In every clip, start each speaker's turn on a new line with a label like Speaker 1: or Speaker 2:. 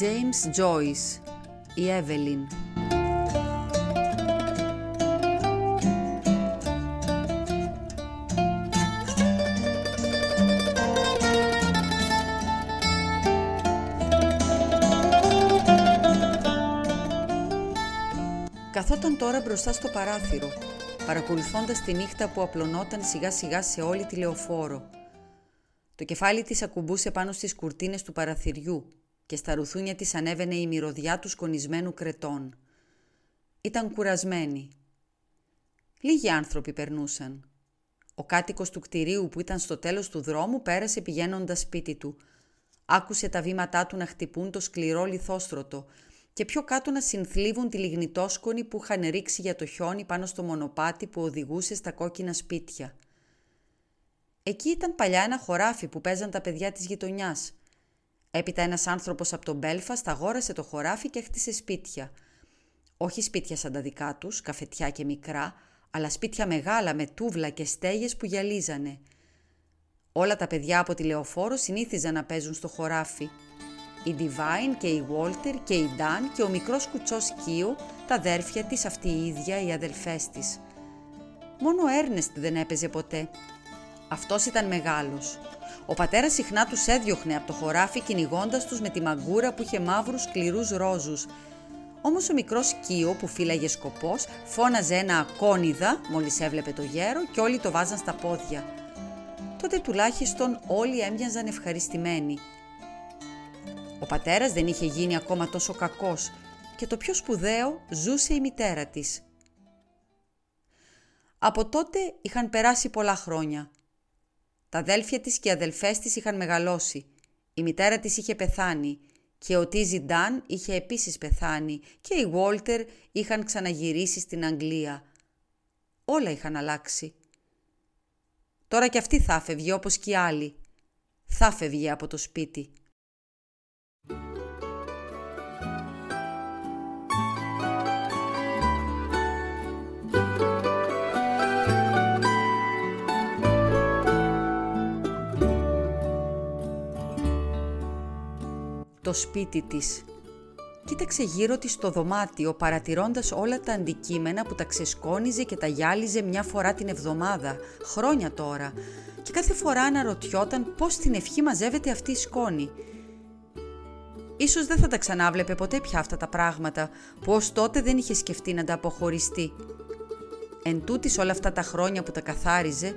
Speaker 1: James Joyce Η Evelyn Καθόταν τώρα μπροστά στο παράθυρο, παρακολουθώντας τη νύχτα που απλωνόταν σιγά σιγά σε όλη τη λεωφόρο. Το κεφάλι της ακουμπούσε πάνω στις κουρτίνες του παραθυριού και στα ρουθούνια της ανέβαινε η μυρωδιά του σκονισμένου κρετών. Ήταν κουρασμένη. Λίγοι άνθρωποι περνούσαν. Ο κάτοικος του κτηρίου που ήταν στο τέλος του δρόμου πέρασε πηγαίνοντας σπίτι του. Άκουσε τα βήματά του να χτυπούν το σκληρό λιθόστρωτο και πιο κάτω να συνθλίβουν τη λιγνητόσκονη που είχαν ρίξει για το χιόνι πάνω στο μονοπάτι που οδηγούσε στα κόκκινα σπίτια. Εκεί ήταν παλιά ένα χωράφι που παίζαν τα παιδιά της γειτονιάς. Έπειτα ένας άνθρωπος από τον Μπέλφαστ αγόρασε το χωράφι και χτίσε σπίτια. Όχι σπίτια σαν τα δικά τους, καφετιά και μικρά, αλλά σπίτια μεγάλα με τούβλα και στέγες που γυαλίζανε. Όλα τα παιδιά από τη λεωφόρο συνήθιζαν να παίζουν στο χωράφι η Divine και η Walter και η Dan και ο μικρός κουτσός Κίου, τα αδέρφια της, αυτή η ίδια, οι αδελφές της. Μόνο ο Έρνεστ δεν έπαιζε ποτέ. Αυτός ήταν μεγάλος. Ο πατέρας συχνά τους έδιωχνε από το χωράφι κυνηγώντας τους με τη μαγκούρα που είχε μαύρους σκληρούς ρόζους. Όμως ο μικρός Κίο που φύλαγε σκοπός φώναζε ένα ακόνιδα μόλις έβλεπε το γέρο και όλοι το βάζαν στα πόδια. Τότε τουλάχιστον όλοι έμοιαζαν ευχαριστημένοι. Ο πατέρας δεν είχε γίνει ακόμα τόσο κακός και το πιο σπουδαίο ζούσε η μητέρα της. Από τότε είχαν περάσει πολλά χρόνια. Τα αδέλφια της και οι αδελφές της είχαν μεγαλώσει. Η μητέρα της είχε πεθάνει και ο Τίζι Ντάν είχε επίσης πεθάνει και οι Βόλτερ είχαν ξαναγυρίσει στην Αγγλία. Όλα είχαν αλλάξει. Τώρα κι αυτή θα φεύγει όπως και οι άλλοι. Θα φεύγει από το σπίτι. Το σπίτι της. Κοίταξε γύρω της στο δωμάτιο παρατηρώντας όλα τα αντικείμενα που τα ξεσκόνιζε και τα γυάλιζε μια φορά την εβδομάδα, χρόνια τώρα, και κάθε φορά αναρωτιόταν πώς την ευχή μαζεύεται αυτή η σκόνη. Ίσως δεν θα τα ξανάβλεπε ποτέ πια αυτά τα πράγματα που ως τότε δεν είχε σκεφτεί να τα αποχωριστεί. Εν τούτης όλα αυτά τα χρόνια που τα καθάριζε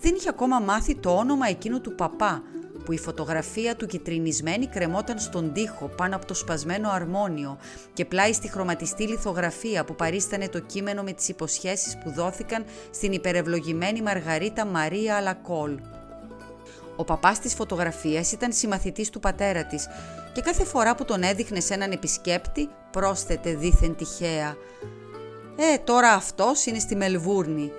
Speaker 1: δεν είχε ακόμα μάθει το όνομα εκείνου του παπά που η φωτογραφία του κυτρινισμένη κρεμόταν στον τοίχο πάνω από το σπασμένο αρμόνιο και πλάι στη χρωματιστή λιθογραφία που παρίστανε το κείμενο με τις υποσχέσεις που δόθηκαν στην υπερευλογημένη Μαργαρίτα Μαρία Αλακόλ. Ο παπάς της φωτογραφίας ήταν συμμαθητής του πατέρα της και κάθε φορά που τον έδειχνε σε έναν επισκέπτη πρόσθετε δίθεν τυχαία «Ε, τώρα αυτός είναι στη Μελβούρνη»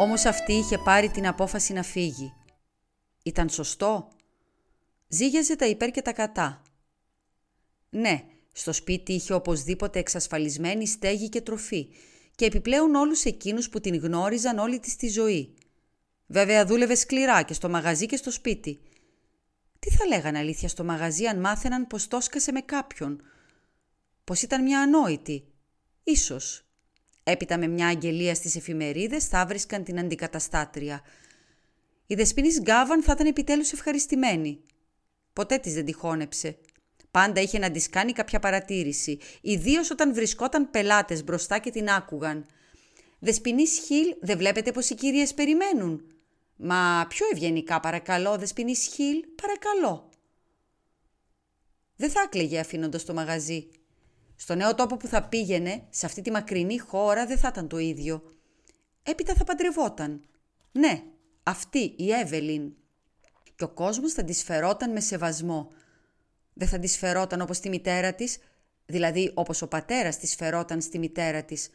Speaker 1: Όμως αυτή είχε πάρει την απόφαση να φύγει. Ήταν σωστό; Ζήγιαζε τα υπέρ και τα κατά. Ναι, στο σπίτι είχε οπωσδήποτε εξασφαλισμένη στέγη και τροφή και επιπλέον όλους εκείνους που την γνώριζαν όλη της τη ζωή. Βέβαια δούλευε σκληρά και στο μαγαζί και στο σπίτι. Τι θα λέγανε αλήθεια στο μαγαζί αν μάθαιναν πως το με κάποιον; Πως ήταν μια ανόητη; Ίσως. Έπειτα με μια αγγελία στις εφημερίδες θα βρίσκαν την αντικαταστάτρια. Η δεσποινής Γκάβαν θα ήταν επιτέλους ευχαριστημένη. Ποτέ της δεν τυχόνεψε. Πάντα είχε να της κάνει κάποια παρατήρηση, ιδίως όταν βρισκόταν πελάτες μπροστά και την άκουγαν. «Δεσποινής Χιλ, δεν βλέπετε πως οι κυρίες περιμένουν». «Μα πιο ευγενικά παρακαλώ, Δεσποινής Χιλ, παρακαλώ». Δεν θα κλαίγε αφήνοντας το μαγαζί. Στο νέο τόπο που θα πήγαινε, σε αυτή τη μακρινή χώρα, δεν θα ήταν το ίδιο. Έπειτα θα παντρευόταν. Ναι, αυτή η Εύελιν. Και ο κόσμος θα τη φερόταν με σεβασμό. Δεν θα τη φερόταν όπως τη μητέρα της, δηλαδή όπως ο πατέρας της φερόταν στη μητέρα της.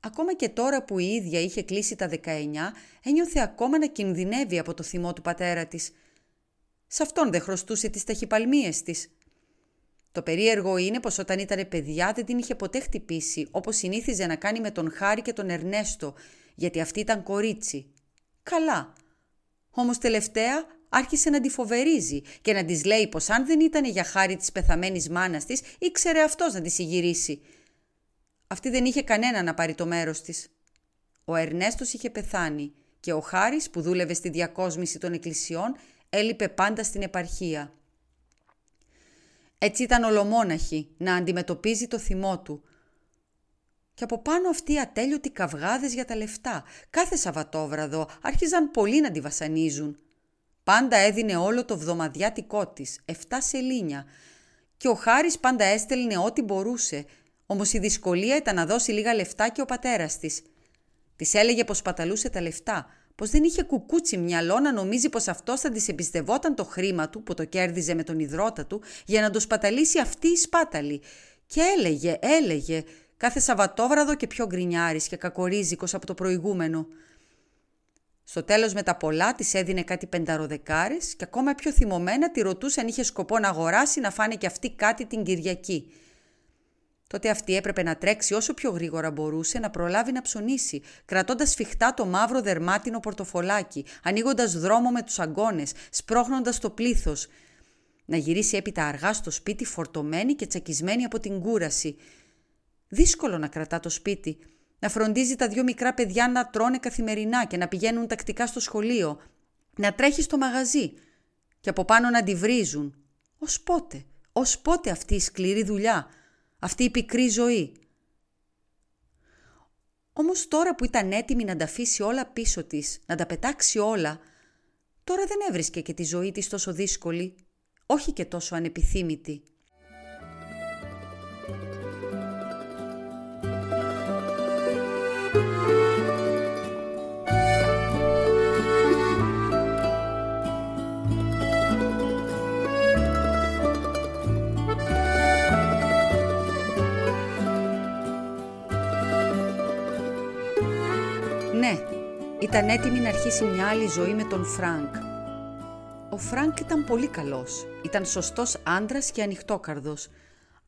Speaker 1: Ακόμα και τώρα που η ίδια είχε κλείσει τα 19, ένιωθε ακόμα να κινδυνεύει από το θυμό του πατέρα της. Σε αυτόν δεν χρωστούσε τις ταχυπαλμίες της. Το περίεργο είναι πως όταν ήταν παιδιά δεν την είχε ποτέ χτυπήσει, όπως συνήθιζε να κάνει με τον Χάρη και τον Ερνέστο, γιατί αυτή ήταν κορίτσι. Καλά. Όμως τελευταία άρχισε να τη φοβερίζει και να της λέει πως αν δεν ήταν για χάρη της πεθαμένης μάνας της, ήξερε αυτός να της συγυρίσει. Αυτή δεν είχε κανένα να πάρει το μέρος της. Ο Ερνέστος είχε πεθάνει και ο Χάρης που δούλευε στη διακόσμηση των εκκλησιών έλειπε πάντα στην επαρχία. Έτσι ήταν ολομόναχη να αντιμετωπίζει το θυμό του. Και από πάνω αυτοί οι ατέλειωτοι καυγάδες για τα λεφτά. Κάθε Σαββατόβραδο άρχιζαν πολλοί να τη βασανίζουν. Πάντα έδινε όλο το βδομαδιάτικό της, 7 σελίνια. Και ο Χάρης πάντα έστελνε ό,τι μπορούσε. Όμως η δυσκολία ήταν να δώσει λίγα λεφτά και ο πατέρας της. Της έλεγε πως παταλούσε τα λεφτά, πως δεν είχε κουκούτσι μυαλό να νομίζει πως αυτό θα τη εμπιστευόταν το χρήμα του που το κέρδιζε με τον υδρότα του για να το σπαταλήσει αυτή η σπάταλη. Και έλεγε, έλεγε, κάθε Σαββατόβραδο και πιο γκρινιάρης και κακορίζικος από το προηγούμενο. Στο τέλος με τα πολλά της έδινε κάτι πενταροδεκάρες και ακόμα πιο θυμωμένα τη ρωτούσε αν είχε σκοπό να αγοράσει να φάνε και αυτή κάτι την Κυριακή. Τότε αυτή έπρεπε να τρέξει όσο πιο γρήγορα μπορούσε να προλάβει να ψωνίσει, κρατώντας σφιχτά το μαύρο δερμάτινο πορτοφολάκι, ανοίγοντας δρόμο με τους αγκώνες, σπρώχνοντας το πλήθος. Να γυρίσει έπειτα αργά στο σπίτι φορτωμένη και τσακισμένη από την κούραση. Δύσκολο να κρατά το σπίτι. Να φροντίζει τα δύο μικρά παιδιά να τρώνε καθημερινά και να πηγαίνουν τακτικά στο σχολείο. Να τρέχει στο μαγαζί. Και από πάνω να τη βρίζουν. Ω πότε, ως πότε αυτή η σκληρή δουλειά αυτή η πικρή ζωή. Όμως τώρα που ήταν έτοιμη να τα αφήσει όλα πίσω της, να τα πετάξει όλα, τώρα δεν έβρισκε και τη ζωή της τόσο δύσκολη, όχι και τόσο ανεπιθύμητη. Ήταν έτοιμη να αρχίσει μια άλλη ζωή με τον Φρανκ. Ο Φρανκ ήταν πολύ καλός. Ήταν σωστός άντρας και ανοιχτόκαρδος.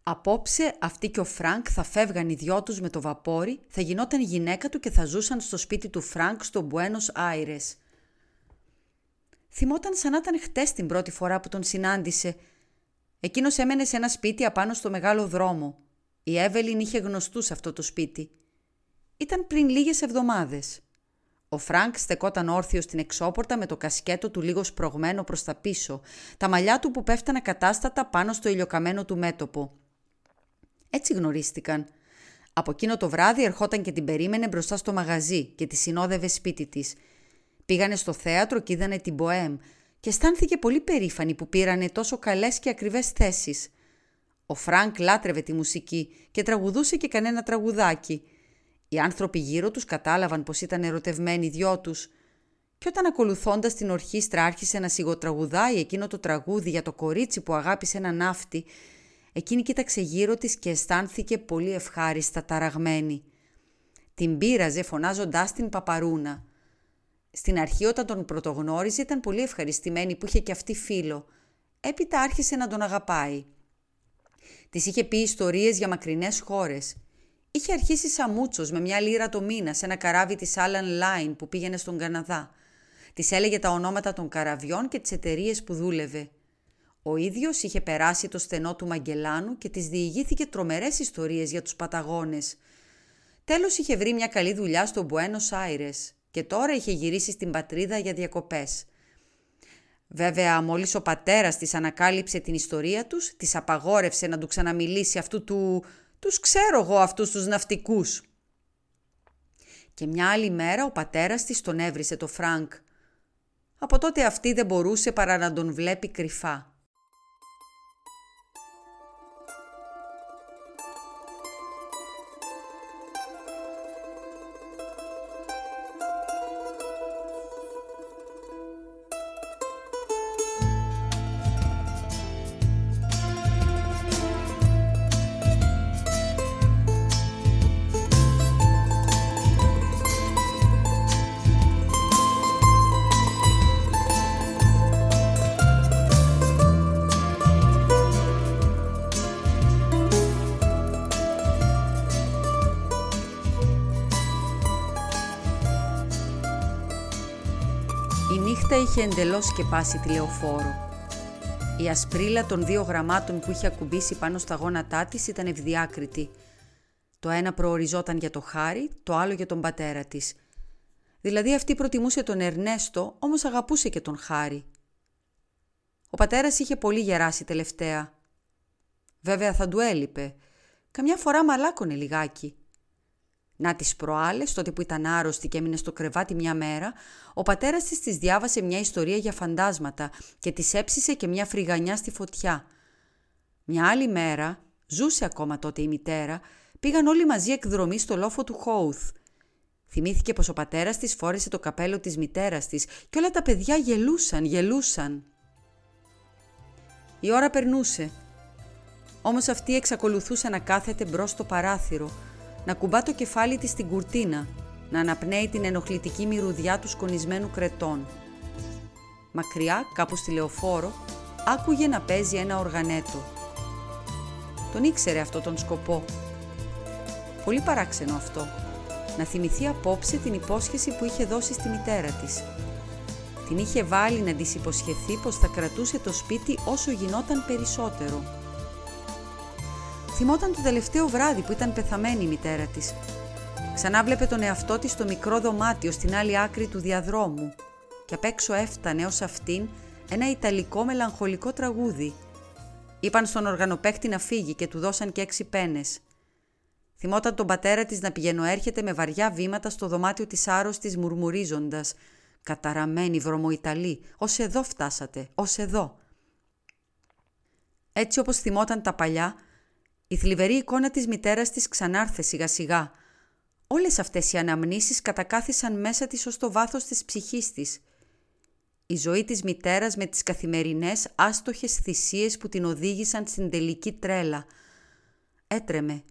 Speaker 1: Απόψε αυτή και ο Φρανκ θα φεύγαν οι δυο τους με το βαπόρι, θα γινόταν η γυναίκα του και θα ζούσαν στο σπίτι του Φρανκ στο Μπουένος Άιρες. Θυμόταν σαν να ήταν χτες την πρώτη φορά που τον συνάντησε. Εκείνος έμενε σε ένα σπίτι απάνω στο μεγάλο δρόμο. Η Εύελιν είχε γνωστούς σε αυτό το σπίτι. Ήταν πριν λίγες εβδομάδες. Ο Φρανκ στεκόταν όρθιος στην εξώπορτα με το κασκέτο του λίγο σπρωγμένο προς τα πίσω, τα μαλλιά του που πέφτανε ακατάστατα πάνω στο ηλιοκαμένο του μέτωπο. Έτσι γνωρίστηκαν. Από εκείνο το βράδυ ερχόταν και την περίμενε μπροστά στο μαγαζί και τη συνόδευε σπίτι της. Πήγανε στο θέατρο και είδανε την Μποέμ και αισθάνθηκε πολύ περήφανη που πήρανε τόσο καλές και ακριβές θέσεις. Ο Φρανκ λάτρευε τη μουσική και τραγουδούσε και κανένα τραγουδάκι – οι άνθρωποι γύρω τους κατάλαβαν πως ήταν ερωτευμένοι οι δυο τους και όταν ακολουθώντας την ορχήστρα άρχισε να σιγοτραγουδάει εκείνο το τραγούδι για το κορίτσι που αγάπησε έναν ναύτη, εκείνη κοίταξε γύρω της και αισθάνθηκε πολύ ευχάριστα ταραγμένη. Την πείραζε φωνάζοντάς την παπαρούνα. Στην αρχή όταν τον πρωτογνώρισε ήταν πολύ ευχαριστημένη που είχε και αυτή φίλο. Έπειτα άρχισε να τον αγαπάει. Της είχε πει ιστορίες για μακρινές χώρες Είχε αρχίσει σαμούτσο με μια λίρα το μήνα σε ένα καράβι της Alan Line που πήγαινε στον Καναδά. Της έλεγε τα ονόματα των καραβιών και τις εταιρείες που δούλευε. Ο ίδιος είχε περάσει το στενό του Μαγκελάνου και της διηγήθηκε τρομερές ιστορίες για τους Παταγώνες. Τέλος είχε βρει μια καλή δουλειά στο Buenos Aires και τώρα είχε γυρίσει στην πατρίδα για διακοπές. Βέβαια, μόλις ο πατέρας της ανακάλυψε την ιστορία τους, της απαγόρευσε να του ξαναμιλήσει αυτού του τους ξέρω εγώ αυτούς τους ναυτικούς. Και μια άλλη μέρα ο πατέρας της τον έβρισε το Φρανκ. Από τότε αυτή δεν μπορούσε παρά να τον βλέπει κρυφά. Είχε εντελώς σκεπάσει τη λεωφόρο. Η ασπρίλα των δύο γραμμάτων που είχε ακουμπήσει πάνω στα γόνατά της ήταν ευδιάκριτη. Το ένα προοριζόταν για το χάρι, το άλλο για τον πατέρα της. Δηλαδή αυτή προτιμούσε τον Ερνέστο, όμως αγαπούσε και τον χάρι. Ο πατέρας είχε πολύ γεράσει τελευταία. Βέβαια θα του έλειπε. Καμιά φορά μαλάκωνε λιγάκι. Να τις προάλλες, τότε που ήταν άρρωστη και έμεινε στο κρεβάτι μια μέρα, ο πατέρας της της διάβασε μια ιστορία για φαντάσματα και της έψησε και μια φρυγανιά στη φωτιά. Μια άλλη μέρα, ζούσε ακόμα τότε η μητέρα, πήγαν όλοι μαζί εκδρομή στο λόφο του Χόουθ. Θυμήθηκε πως ο πατέρας της φόρεσε το καπέλο της μητέρας της και όλα τα παιδιά γελούσαν, γελούσαν. Η ώρα περνούσε. Όμως αυτή εξακολουθούσε να κάθεται μπρος στο παράθυρο, να κουμπά το κεφάλι της στην κουρτίνα, να αναπνέει την ενοχλητική μυρουδιά του σκονισμένου κρετών. Μακριά, κάπου στη λεωφόρο, άκουγε να παίζει ένα οργανέτο. Τον ήξερε αυτό τον σκοπό. Πολύ παράξενο αυτό. Να θυμηθεί απόψε την υπόσχεση που είχε δώσει στη μητέρα της. Την είχε βάλει να της υποσχεθεί πως θα κρατούσε το σπίτι όσο γινόταν περισσότερο. Θυμόταν το τελευταίο βράδυ που ήταν πεθαμένη η μητέρα της. Ξανά βλέπε τον εαυτό της στο μικρό δωμάτιο στην άλλη άκρη του διαδρόμου και απ' έξω έφτανε ως αυτήν ένα ιταλικό μελαγχολικό τραγούδι. Είπαν στον οργανοπαίχτη να φύγει και του δώσαν και έξι πένες. Θυμόταν τον πατέρα της να πηγαίνω έρχεται με βαριά βήματα στο δωμάτιο της άρρωστης μουρμουρίζοντας «Καταραμένη βρωμοϊταλή, ως εδώ φτάσατε, ως εδώ». Έτσι όπως θυμόταν τα παλιά, η θλιβερή εικόνα της μητέρας της ξανάρθε σιγά σιγά. Όλες αυτές οι αναμνήσεις κατακάθισαν μέσα της ως το βάθος της ψυχής της. Η ζωή της μητέρας με τις καθημερινές άστοχες θυσίες που την οδήγησαν στην τελική τρέλα. Έτρεμε.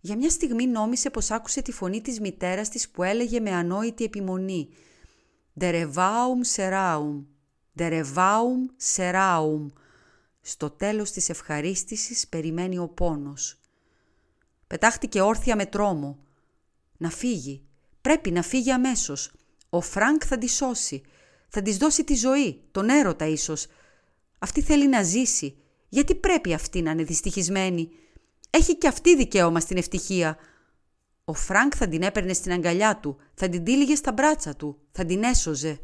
Speaker 1: Για μια στιγμή νόμισε πως άκουσε τη φωνή της μητέρας της που έλεγε με ανόητη επιμονή «Ντερεβάουμ σεράουμ, Derevaun Seraun». Στο τέλος της ευχαρίστησης περιμένει ο πόνος. Πετάχτηκε όρθια με τρόμο. Να φύγει. Πρέπει να φύγει αμέσως. Ο Φρανκ θα τη σώσει. Θα της δώσει τη ζωή, τον έρωτα ίσως. Αυτή θέλει να ζήσει. Γιατί πρέπει αυτή να είναι δυστυχισμένη; Έχει και αυτή δικαίωμα στην ευτυχία. Ο Φρανκ θα την έπαιρνε στην αγκαλιά του, θα την τύλιγε στα μπράτσα του, θα την έσωζε.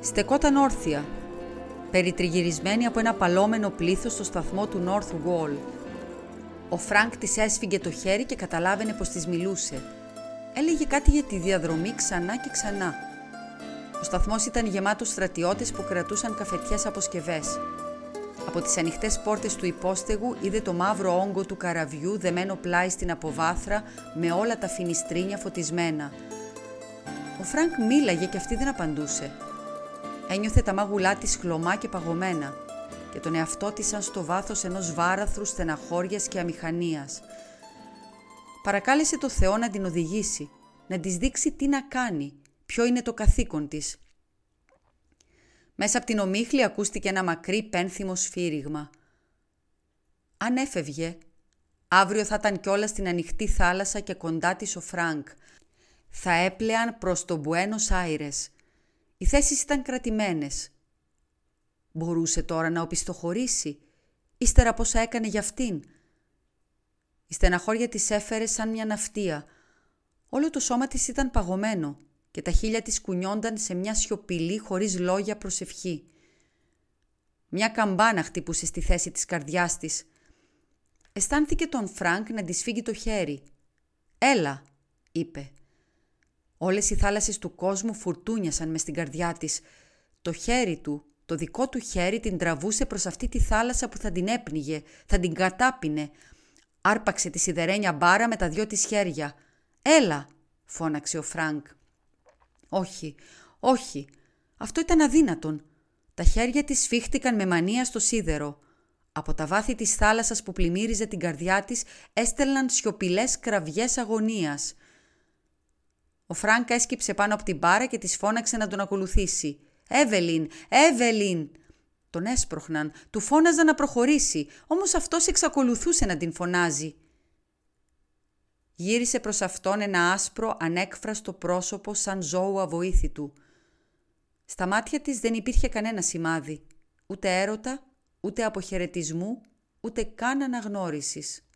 Speaker 1: Στεκόταν όρθια, περιτριγυρισμένη από ένα παλλόμενο πλήθος στο σταθμό του North Wall. Ο Φρανκ της έσφιγγε το χέρι και καταλάβαινε πως της μιλούσε. Έλεγε κάτι για τη διαδρομή ξανά και ξανά. Ο σταθμός ήταν γεμάτος στρατιώτες που κρατούσαν καφετιές αποσκευές. Από τις ανοιχτές πόρτες του υπόστεγου είδε το μαύρο όγκο του καραβιού δεμένο πλάι στην αποβάθρα με όλα τα φινιστρίνια φωτισμένα. Ο Φρανκ μίλαγε και αυτή δεν απαντούσε. Ένιωθε τα μάγουλά της χλωμά και παγωμένα και τον εαυτό της σαν στο βάθος ενός βάραθρου στεναχώριας και αμηχανίας. Παρακάλεσε το Θεό να την οδηγήσει, να της δείξει τι να κάνει, ποιο είναι το καθήκον της. Μέσα από την ομίχλη ακούστηκε ένα μακρύ πένθυμο σφύριγμα. Αν έφευγε, αύριο θα ήταν κιόλας στην ανοιχτή θάλασσα και κοντά της ο Φρανκ. Θα έπλεαν προς το Μπουένος Άιρες οι θέσεις ήταν κρατημένες. Μπορούσε τώρα να οπισθοχωρήσει, ύστερα πόσα έκανε για αυτήν. Η στεναχώρια της έφερε σαν μια ναυτία. Όλο το σώμα της ήταν παγωμένο και τα χείλια της κουνιόνταν σε μια σιωπηλή χωρίς λόγια προσευχή. Μια καμπάνα χτύπουσε στη θέση της καρδιάς της. Αισθάνθηκε τον Φρανκ να της σφίγγει το χέρι. «Έλα», είπε. Όλες οι θάλασσες του κόσμου φουρτούνιασαν μες στην καρδιά της. Το χέρι του, το δικό του χέρι την τραβούσε προς αυτή τη θάλασσα που θα την έπνιγε, θα την κατάπινε. Άρπαξε τη σιδερένια μπάρα με τα δυο της χέρια. «Έλα», φώναξε ο Φρανκ. «Όχι, όχι, αυτό ήταν αδύνατον». Τα χέρια της σφίχτηκαν με μανία στο σίδερο. Από τα βάθη της θάλασσας που πλημμύριζε την καρδιά της έστελνε σιωπηλές κραυγές αγωνίας. Ο Φρανκ έσκυψε πάνω από την μπάρα και της φώναξε να τον ακολουθήσει. «Εύελιν! Εύελιν!» Τον έσπροχναν, του φώναζαν να προχωρήσει, όμως αυτός εξακολουθούσε να την φωνάζει. Γύρισε προς αυτόν ένα άσπρο, ανέκφραστο πρόσωπο σαν ζώου αβοήθητου. Στα μάτια της δεν υπήρχε κανένα σημάδι, ούτε έρωτα, ούτε αποχαιρετισμού, ούτε καν αναγνώρισης.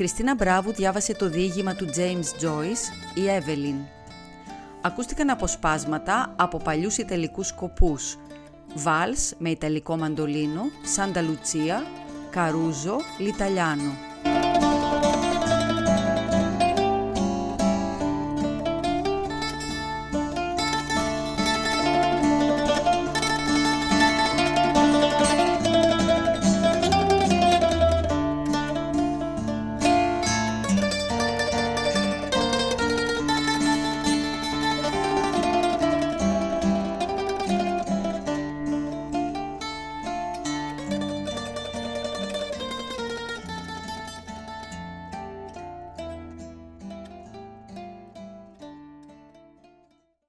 Speaker 1: Χριστίνα Μπράβου διάβασε το διήγημα του James Joyce, η Evelyn. Ακούστηκαν αποσπάσματα από παλιούς Ιταλικούς σκοπούς, Βάλς με Ιταλικό μαντολίνο, Σάντα Λουτσία, Καρούζο, Λιταλιάνο.